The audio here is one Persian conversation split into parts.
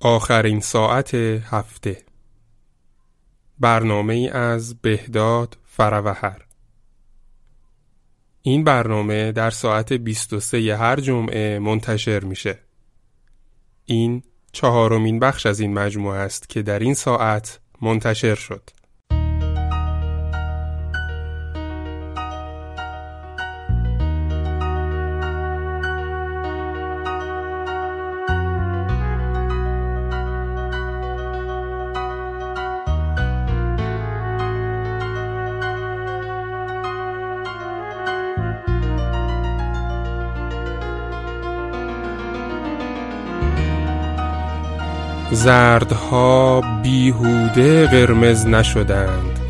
آخرین ساعت هفته. برنامه از بهداد فروهر این برنامه در ساعت 23 هر جمعه منتشر میشه. این چهارمین بخش از این مجموعه است که در این ساعت منتشر شد. زردها بیهوده قرمز نشدند.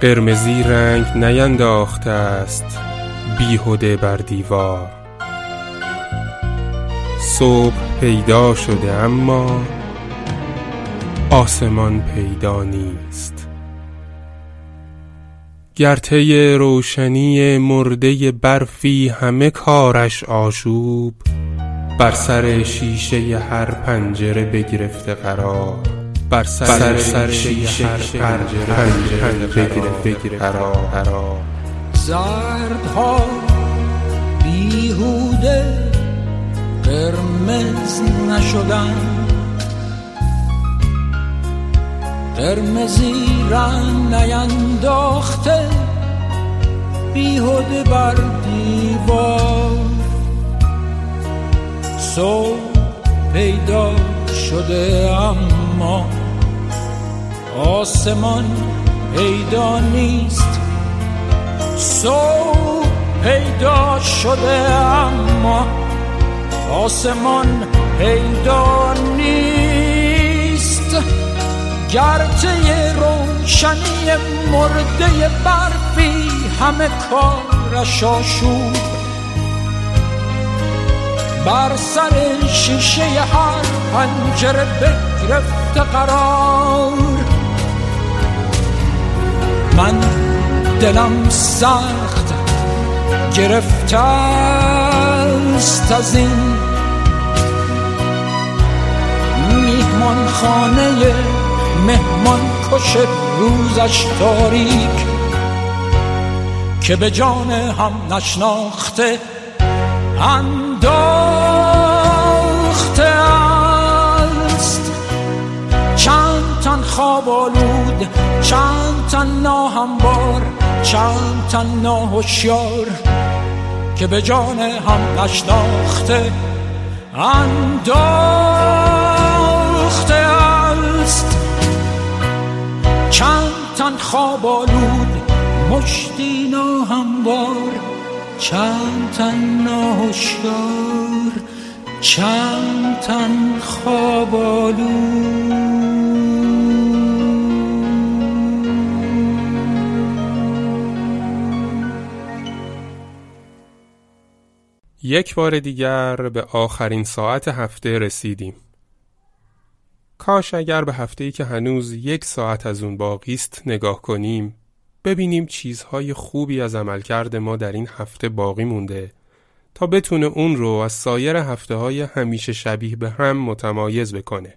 قرمزی رنگ نینداخته است بیهوده بر دیوار. صبح پیدا شده اما آسمان پیدا نیست. گرته روشنی مرده برفی همه کارش آشوب بر سر شیشه هر پنجره بگرفته قرار. بر سر, سر شیشه هر پنجره بگرفته قرار. زردها بیهوده قرمز نشدن. قرمزی رنگ نینداخته. بیهوده بر دیوار صبح پیدا شده اما آسمان پیدا نیست صبح پیدا شده اما آسمان پیدا نیست. گرچه روشنی مرده برفی همه کارش آشوب بر سر شیشه هر پنجره بگرفته قرار. من دلم سخت گرفته است از این میهمان خانه مهمان کش روزش تاریک که به جان هم نشناخته انداخته آلود چند تن ناهمبار چند تن ناهوشیار که به جان هم نشناخته انداخته است. چند تن خواب مشتی ناهموار چند تن ناشکار چند تن خوابالو یک بار دیگر به آخرین ساعت هفته رسیدیم. کاش اگر به هفته ای که هنوز یک ساعت از اون باقی است نگاه کنیم ببینیم چیزهای خوبی از عملکرد ما در این هفته باقی مونده تا بتونه اون رو از سایر هفته های همیشه شبیه به هم متمایز بکنه.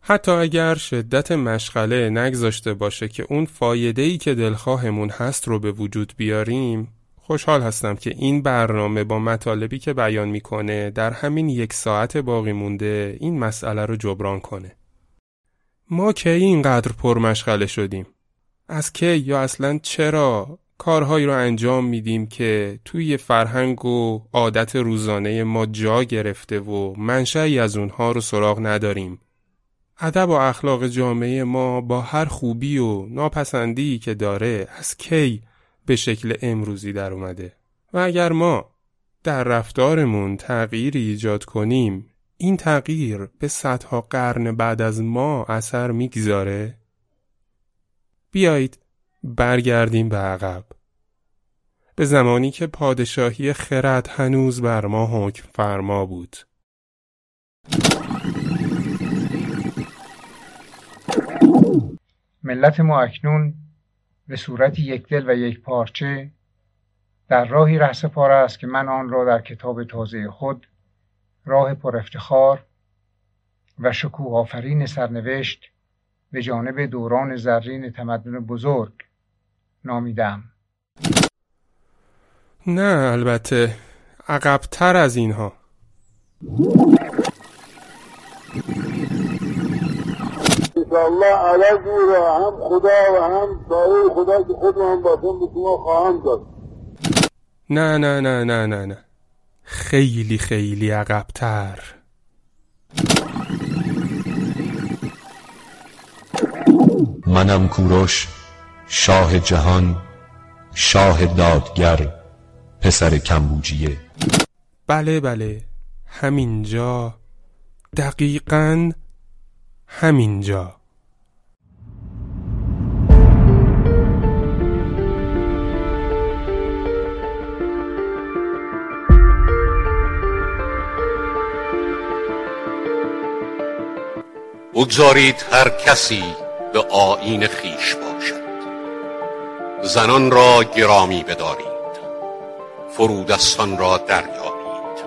حتی اگر شدت مشغله نگذاشته باشه که اون فایده ای که دلخواهمون هست رو به وجود بیاریم خوشحال هستم که این برنامه با مطالبی که بیان می‌کنه در همین یک ساعت باقی مونده این مسئله رو جبران کنه. ما کی اینقدر پرمشغله شدیم؟ از کی یا اصلا چرا کارهایی رو انجام میدیم که توی فرهنگ و عادت روزانه ما جا گرفته و منشأی از اونها رو سراغ نداریم. ادب و اخلاق جامعه ما با هر خوبی و ناپسندی که داره از کی به شکل امروزی در اومده. و اگر ما در رفتارمون تغییری ایجاد کنیم این تغییر به صدها قرن بعد از ما اثر می‌گذاره. بیایید برگردیم به عقب. به زمانی که پادشاهی خرد هنوز بر ما حکم فرما بود. ملت ما اکنون به صورت یک دل و یک پارچه در راهی پاره است که من آن را در کتاب تازه خود راه پر افتخار و شکوه آفرین سرنوشت به جانب دوران زرین تمدن بزرگ نامیدم. نه البته عقبتر از اینها. انشاءالله عوضی را هم خدا و هم سایه خدا که خود هم باشم به شما خواهم داد نه نه نه نه نه نه خیلی خیلی عقبتر منم کوروش شاه جهان شاه دادگر پسر کمبوجیه بله بله همینجا دقیقا همینجا بگذارید هر کسی به آین خیش باشد. زنان را گرامی بدارید. فرودستان را دریابید.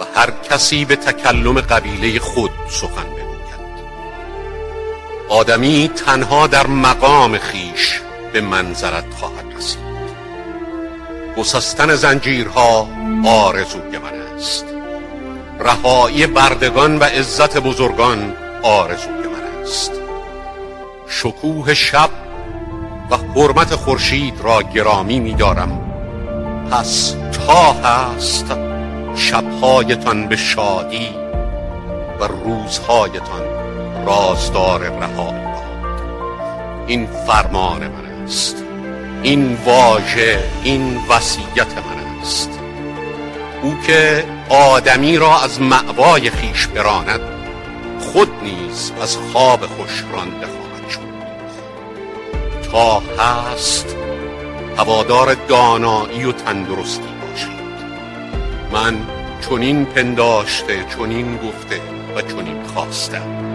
و هر کسی به تکلم قبیله خود سخن بگوید. آدمی تنها در مقام خیش به منظرت خواهد رسید. گسستن زنجیرها آرزوی من است. رهایی بردگان و عزت بزرگان آرزوی من است. شکوه شب و حرمت خورشید را گرامی می‌دارم. پس تا هست شبهایتان به شادی و روزهایتان رازدار رهایی باد این فرمان من است. این واژه این وصیت من است. او که آدمی را از معوای خیش براند خود نیز از خواب خوش رانده خواهد شد. تا هست هوادار دانایی و تندرستی باشید من چنین پنداشته چنین گفته و چنین خواستم.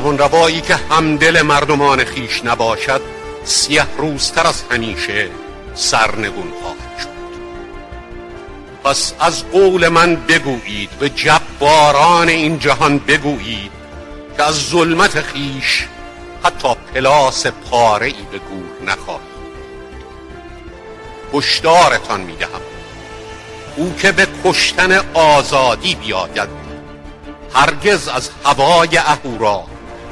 روایی که همدل مردمان خیش نباشد سیه روزتر از همیشه سرنگون خواهد شد. پس از قول من بگویید به جباران این جهان بگویید که از ظلمت خیش حتی پلاس پاره ای به گور نخواهید. هشدارتان می‌دهم. او که به کشتن آزادی بیاید هرگز از هوای اهورا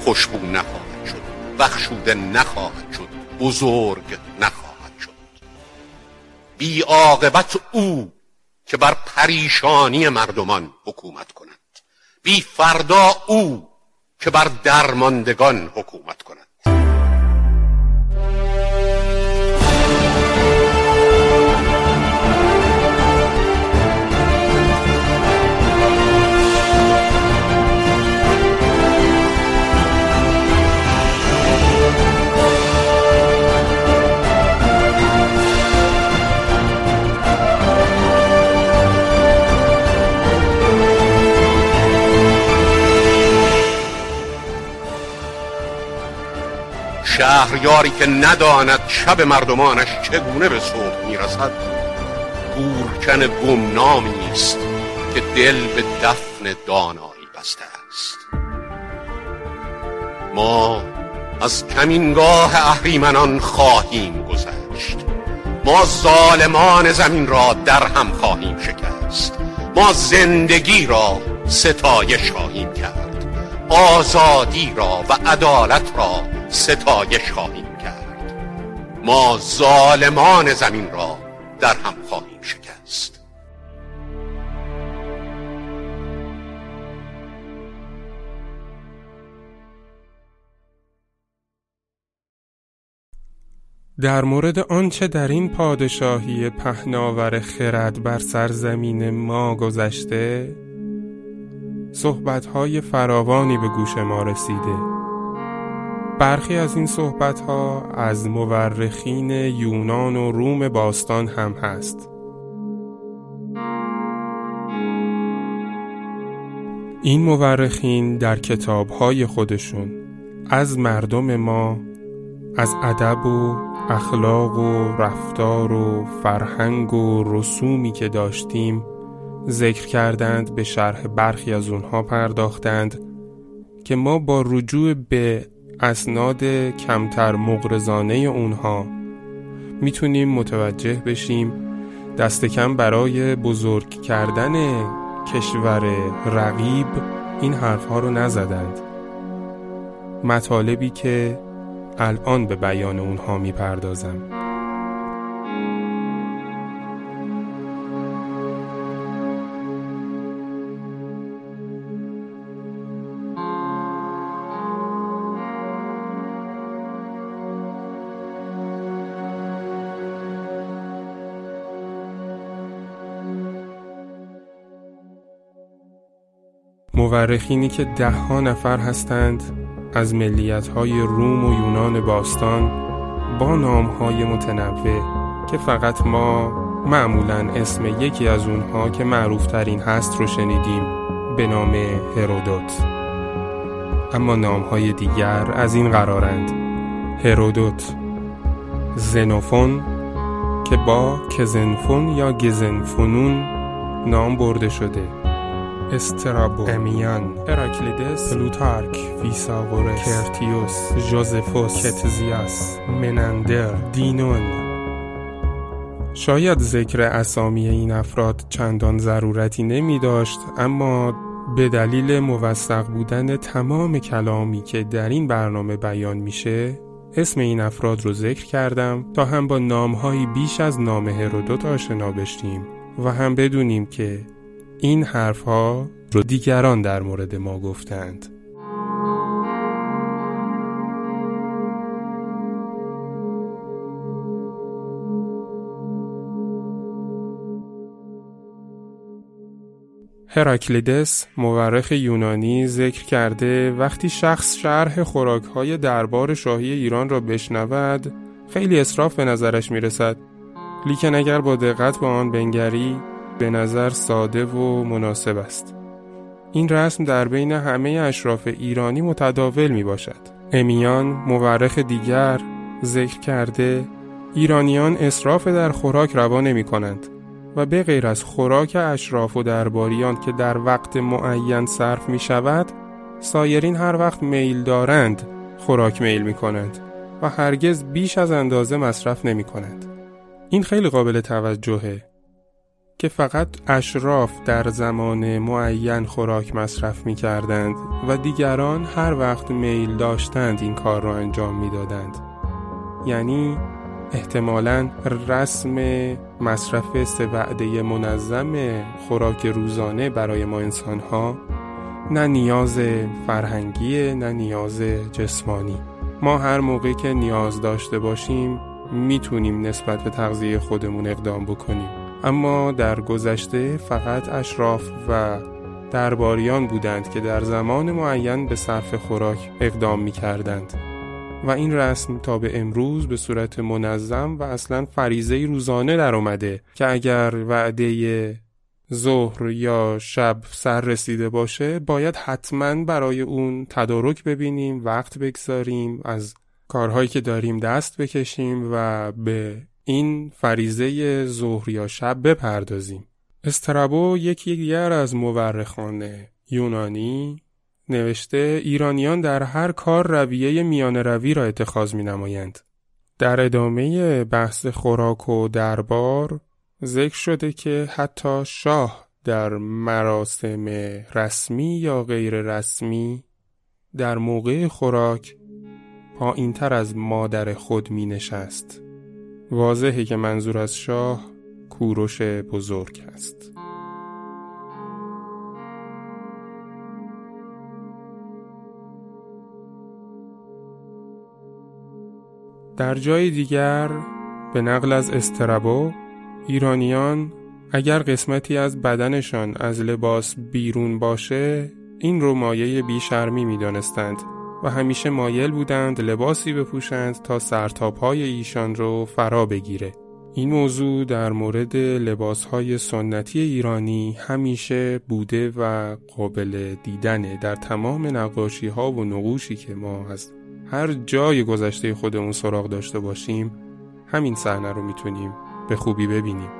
خوشبو نخواهد شد. بخشوده نخواهد شد. بزرگ نخواهد شد. بی او که بر پریشانی مردمان حکومت کند. بی فردا او که بر درماندگان حکومت کند. شهریاری که نداند شب مردمانش چگونه به صبح می‌رسد گورکن گمنامی است که دل به دفن دانایی بسته است. ما از کمینگاه اهریمنان خواهیم گذشت. ما ظالمان زمین را در هم خواهیم شکست. ما زندگی را ستایش خواهیم کرد. آزادی را و عدالت را ستایش خواهیم کرد. ما ظالمان زمین را در هم خواهیم شکست. در مورد آنچه در این پادشاهی پهناور خرد بر سرزمین ما گذشته صحبتهای فراوانی به گوش ما رسیده. برخی از این صحبت ها از مورخین یونان و روم باستان هم هست. این مورخین در کتابهای خودشون از مردم ما از ادب و اخلاق و رفتار و فرهنگ و رسومی که داشتیم ذکر کردند به شرح برخی از اونها پرداختند که ما با رجوع به اسناد کمتر مغرزانه اونها می‌تونیم متوجه بشیم دست کم برای بزرگ کردن کشور رقیب این حرفها رو نزدند. مطالبی که الان به بیان اونها می‌پردازم. مورخینی که ده ها نفر هستند از ملیت های روم و یونان باستان با نام های متنوع که فقط ما معمولا اسم یکی از اونها که معروفترین هست رو شنیدیم به نام هرودوت. اما نام های دیگر از این قرارند. هرودوت زنوفون که با کزنفون یا گزنفونون نام برده شده. استرابو امیان اراکلیدس پلوتارک فیساغورس کرتیوس ژوزفوس کتزیاس منندر دینون. شاید ذکر اسامی این افراد چندان ضرورتی نمی داشت اما به دلیل موثق بودن تمام کلامی که در این برنامه بیان میشه اسم این افراد رو ذکر کردم تا هم با نامهایی بیش از نام هرودوت آشنا بشیم و هم بدونیم که این حرفها رو دیگران در مورد ما گفتند. هراکلیدس مورخ یونانی ذکر کرده وقتی شخص شرح خوراکهای دربار شاهی ایران را بشنود خیلی اصراف به نظرش می‌رسد. لیکن اگر با دقت به آن بنگری به نظر ساده و مناسب است. این رسم در بین همه اشراف ایرانی متداول می باشد امیان مورخ دیگر ذکر کرده ایرانیان اصراف در خوراک روا نمی کنند و به غیر از خوراک اشراف و درباریان که در وقت معین صرف می شود سایرین هر وقت میل دارند خوراک میل می کنند و هرگز بیش از اندازه مصرف نمی کنند این خیلی قابل توجهه. که فقط اشراف در زمان معین خوراک مصرف می کردند و دیگران هر وقت میل داشتند این کار را انجام می دادند. یعنی احتمالا رسم مصرف سه منظم خوراک روزانه برای ما انسان ها نه نیاز فرهنگی نه نیاز جسمانی ما هر موقع که نیاز داشته باشیم می‌تونیم نسبت به تغذیه خودمون اقدام بکنیم اما در گذشته فقط اشراف و درباریان بودند که در زمان معین به صرف خوراک اقدام می کردند و این رسم تا به امروز به صورت منظم و اصلا فریزه روزانه در اومده که اگر وعده ظهر یا شب سر رسیده باشه باید حتما برای اون تدارک ببینیم وقت بگذاریم از کارهایی که داریم دست بکشیم و به این فریزه ظهر یا شب بپردازیم استرابو یکی دیگر از مورخان یونانی نوشته ایرانیان در هر کار رویه میان روی را اتخاذ می نمایند. در ادامه بحث خوراک و دربار ذکر شده که حتی شاه در مراسم رسمی یا غیر رسمی در موقع خوراک پایینتر از مادر خود می نشست. واضحه که منظور از شاه کوروش بزرگ است. در جای دیگر به نقل از استرابو ایرانیان اگر قسمتی از بدنشان از لباس بیرون باشه این رو مایه بیشرمی می دانستند و همیشه مایل بودند لباسی بپوشند تا سرتاپهای ایشان رو فرا بگیره. این موضوع در مورد لباسهای سنتی ایرانی همیشه بوده و قابل دیدنه در تمام نقاشی ها و نقوشی که ما از هر جای گذشته خودمون سراغ داشته باشیم همین صحنه رو می‌تونیم به خوبی ببینیم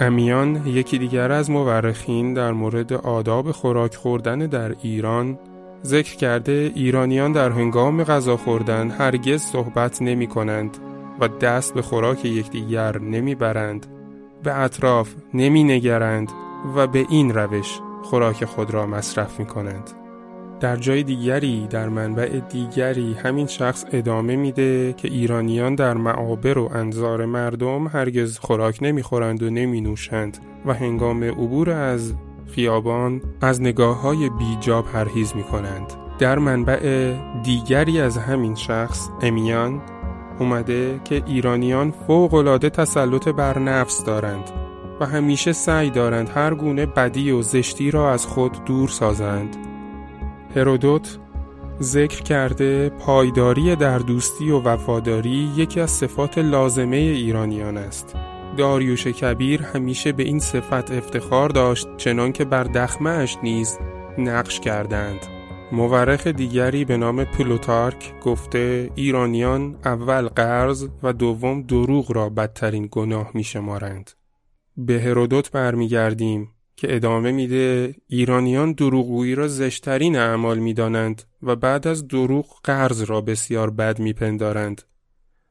امیان یکی دیگر از مورخین در مورد آداب خوراک خوردن در ایران ذکر کرده ایرانیان در هنگام غذا خوردن هرگز صحبت نمی کنند و دست به خوراک یکدیگر نمی‌برند به اطراف نمی نگرند و به این روش خوراک خود را مصرف می کنند. در جای دیگری در منبع دیگری همین شخص ادامه میده که ایرانیان در معابر و انظار مردم هرگز خوراک نمی‌خورند و نمی نوشند و هنگام عبور از خیابان از نگاه های بیجا پرهیز می کنند. در منبع دیگری از همین شخص امیان اومده که ایرانیان فوقالعاده تسلط بر نفس دارند و همیشه سعی دارند هر گونه بدی و زشتی را از خود دور سازند. هرودوت ذکر کرده پایداری در دوستی و وفاداری یکی از صفات لازمه ایرانیان است. داریوش کبیر همیشه به این صفت افتخار داشت چنان که بر دخمهش نیز نقش کردند. مورخ دیگری به نام پلوتارک گفته ایرانیان اول قرض و دوم دروغ را بدترین گناه می شمارند. به هرودوت برمیگردیم که ادامه میده ایرانیان دروغگویی را زشترین اعمال می‌دانند و بعد از دروغ قرض را بسیار بد میپندارند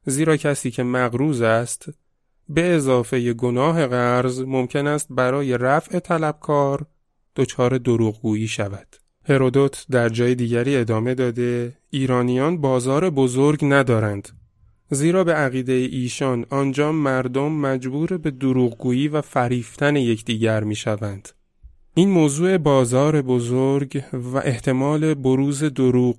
زیرا کسی که مغروز است به اضافه گناه قرض ممکن است برای رفع طلبکار دچار دروغگویی شود هرودوت در جای دیگری ادامه داده ایرانیان بازار بزرگ ندارند زیرا به عقیده ایشان آنجا مردم مجبور به دروغگویی و فریفتن یکدیگر می‌شوند. این موضوع بازار بزرگ و احتمال بروز دروغ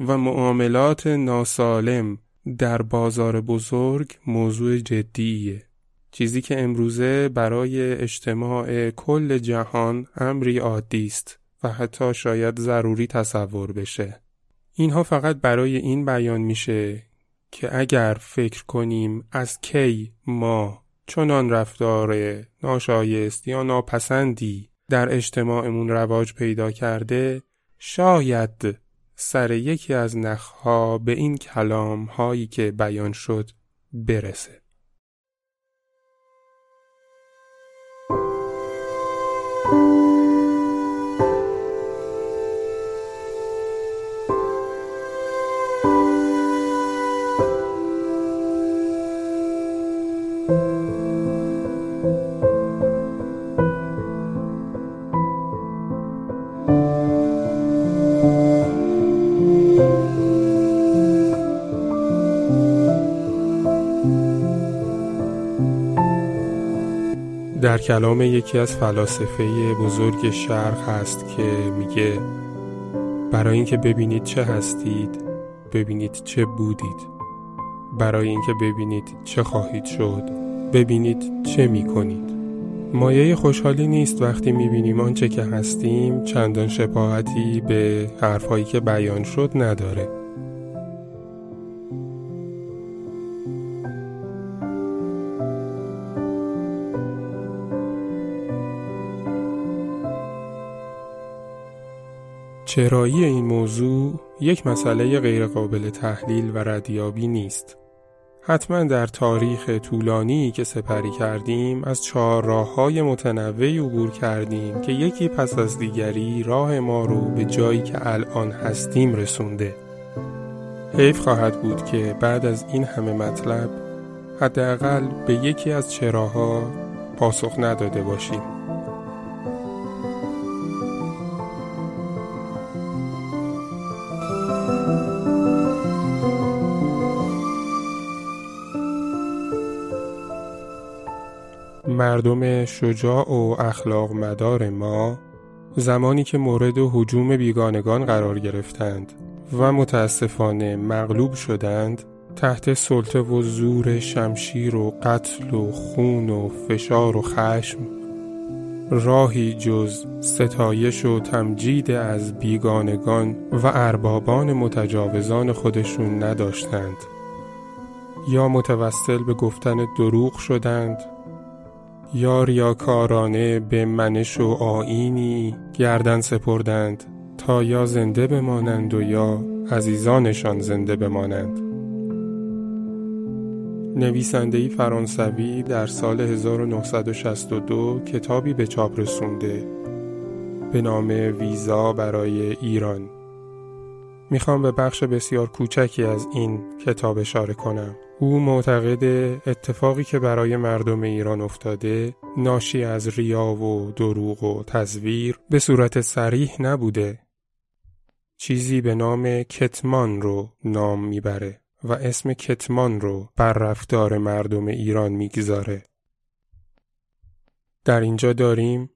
و معاملات ناسالم در بازار بزرگ موضوع جدیه. چیزی که امروزه برای اجتماع کل جهان امری عادی است و حتی شاید ضروری تصور بشه. اینها فقط برای این بیان میشه که اگر فکر کنیم از کی ما چنان رفتار ناشایست یا ناپسندی در اجتماعمون رواج پیدا کرده شاید سر یکی از نخها به این کلام هایی که بیان شد برسه. کلام یکی از فلاسفه بزرگ شرق هست که میگه برای اینکه ببینید چه هستید ببینید چه بودید. برای اینکه ببینید چه خواهید شد ببینید چه می‌کنید. مایه خوشحالی نیست وقتی می‌بینیم آنچه که هستیم چندان شباهتی به حرفهایی که بیان شد نداره. چرایی این موضوع یک مسئله غیرقابل تحلیل و ردیابی نیست. حتما در تاریخ طولانی که سپری کردیم از چهار راه های متنوعی عبور کردیم که یکی پس از دیگری راه ما رو به جایی که الان هستیم رسونده. حیف خواهد بود که بعد از این همه مطلب حداقل به یکی از چراها پاسخ نداده باشیم. مردم شجاع و اخلاق مدار ما زمانی که مورد هجوم بیگانگان قرار گرفتند و متاسفانه مغلوب شدند تحت سلطه و زور شمشیر و قتل و خون و فشار و خشم راهی جز ستایش و تمجید از بیگانگان و اربابان متجاوزان خودشون نداشتند یا متوسل به گفتن دروغ شدند یا ریاکارانه به منش و آینی گردن سپردند تا یا زنده بمانند و یا عزیزانشان زنده بمانند. نویسندهی فرانسوی در سال 1962 کتابی به چاپ رسونده به نام ویزا برای ایران. می‌خوام به بخش بسیار کوچکی از این کتاب اشاره کنم. او معتقد اتفاقی که برای مردم ایران افتاده ناشی از ریا و دروغ و تزویر به صورت سریح نبوده. چیزی به نام کتمان رو نام می‌بره و اسم کتمان رو بر رفتار مردم ایران می‌گذاره. در اینجا داریم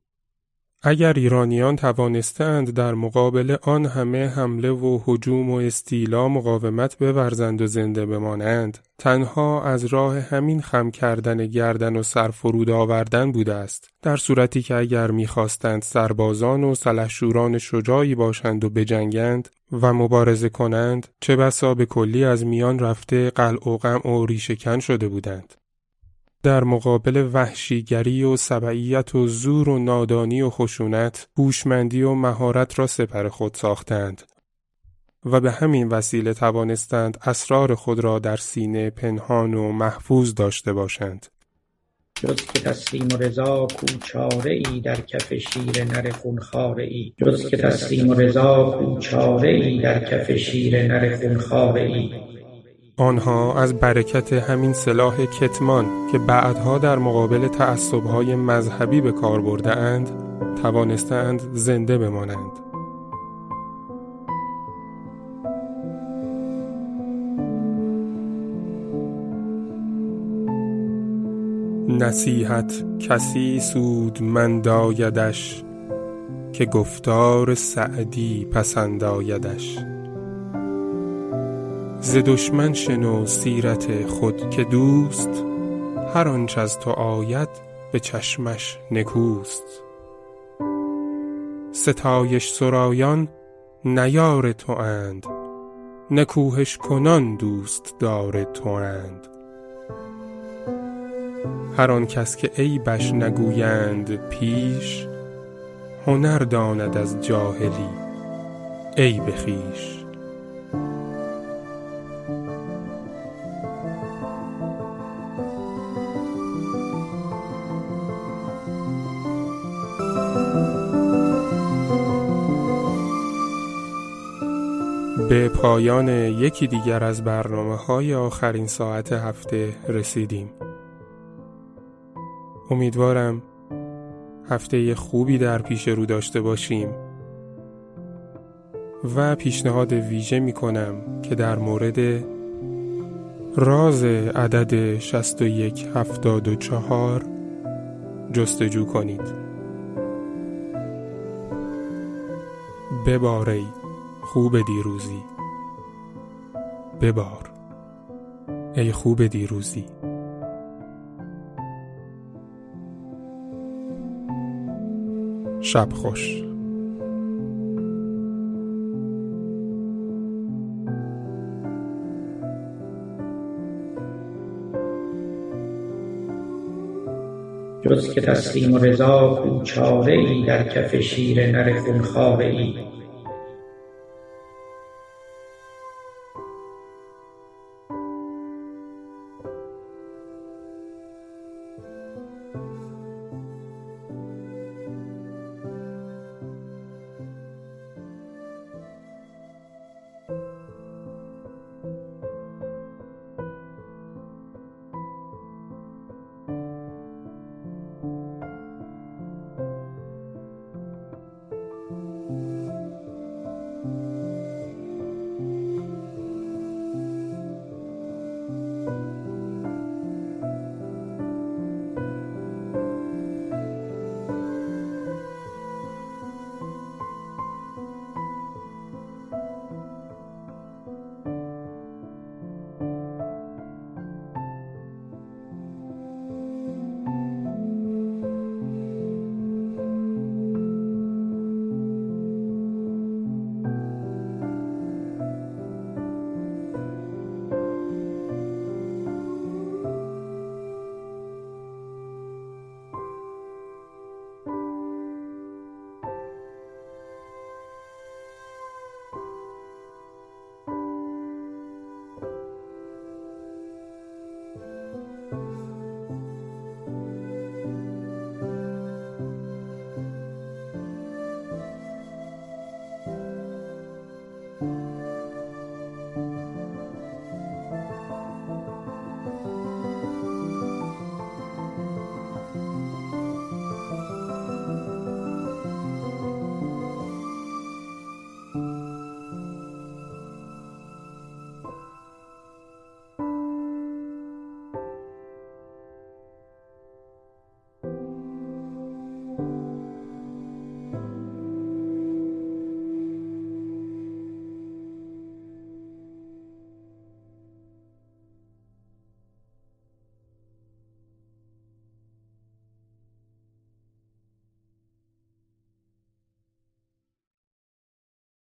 اگر ایرانیان توانستند در مقابل آن همه حمله و هجوم و استیلا مقاومت بورزند و زنده بمانند تنها از راه همین خم کردن گردن و سرفرود آوردن بوده است. در صورتی که اگر می‌خواستند سربازان و سلحشوران شجاعی باشند و بجنگند و مبارزه کنند چه بسا به کلی از میان رفته قلع و غم و ریشکن شده بودند. در مقابل وحشیگری و سبعیت و زور و نادانی و خشونت هوشمندی و مهارت را سپر خود ساختند و به همین وسیله توانستند اسرار خود را در سینه پنهان و محفوظ داشته باشند. جز که تسلیم و رضا کوچاره ای در کف شیر نر خونخواره ای جز که تسلیم و رضا کوچاره ای در کف شیر نر خونخواره ای آنها از برکت همین سلاح کتمان که بعدها در مقابل تعصبهای مذهبی به کار برده اند توانستند زنده بمانند. نصیحت کسی سود من دایدش که گفتار سعدی پسند آیدش ز دشمن شنو سیرت خود که دوست هر آنچ از تو آید به چشمش نکوست. ستایش سرایان نیار تو اند نکوهش کنان دوست دار تو اند هر آن کس که عیبش نگویند پیش هنر داند از جاهلی عیب خویش. به پایان یکی دیگر از برنامه های آخرین ساعت هفته رسیدیم. امیدوارم هفته خوبی در پیش رو داشته باشیم و پیشنهاد ویژه می کنم که در مورد راز عدد 6174 جستجو کنید. بباری خوب دیروزی. ببار. ای خوب دیروزی. شب خوش. جز که تسلیم و رضا کوچاره ای در کف شیر نر خونخواره ای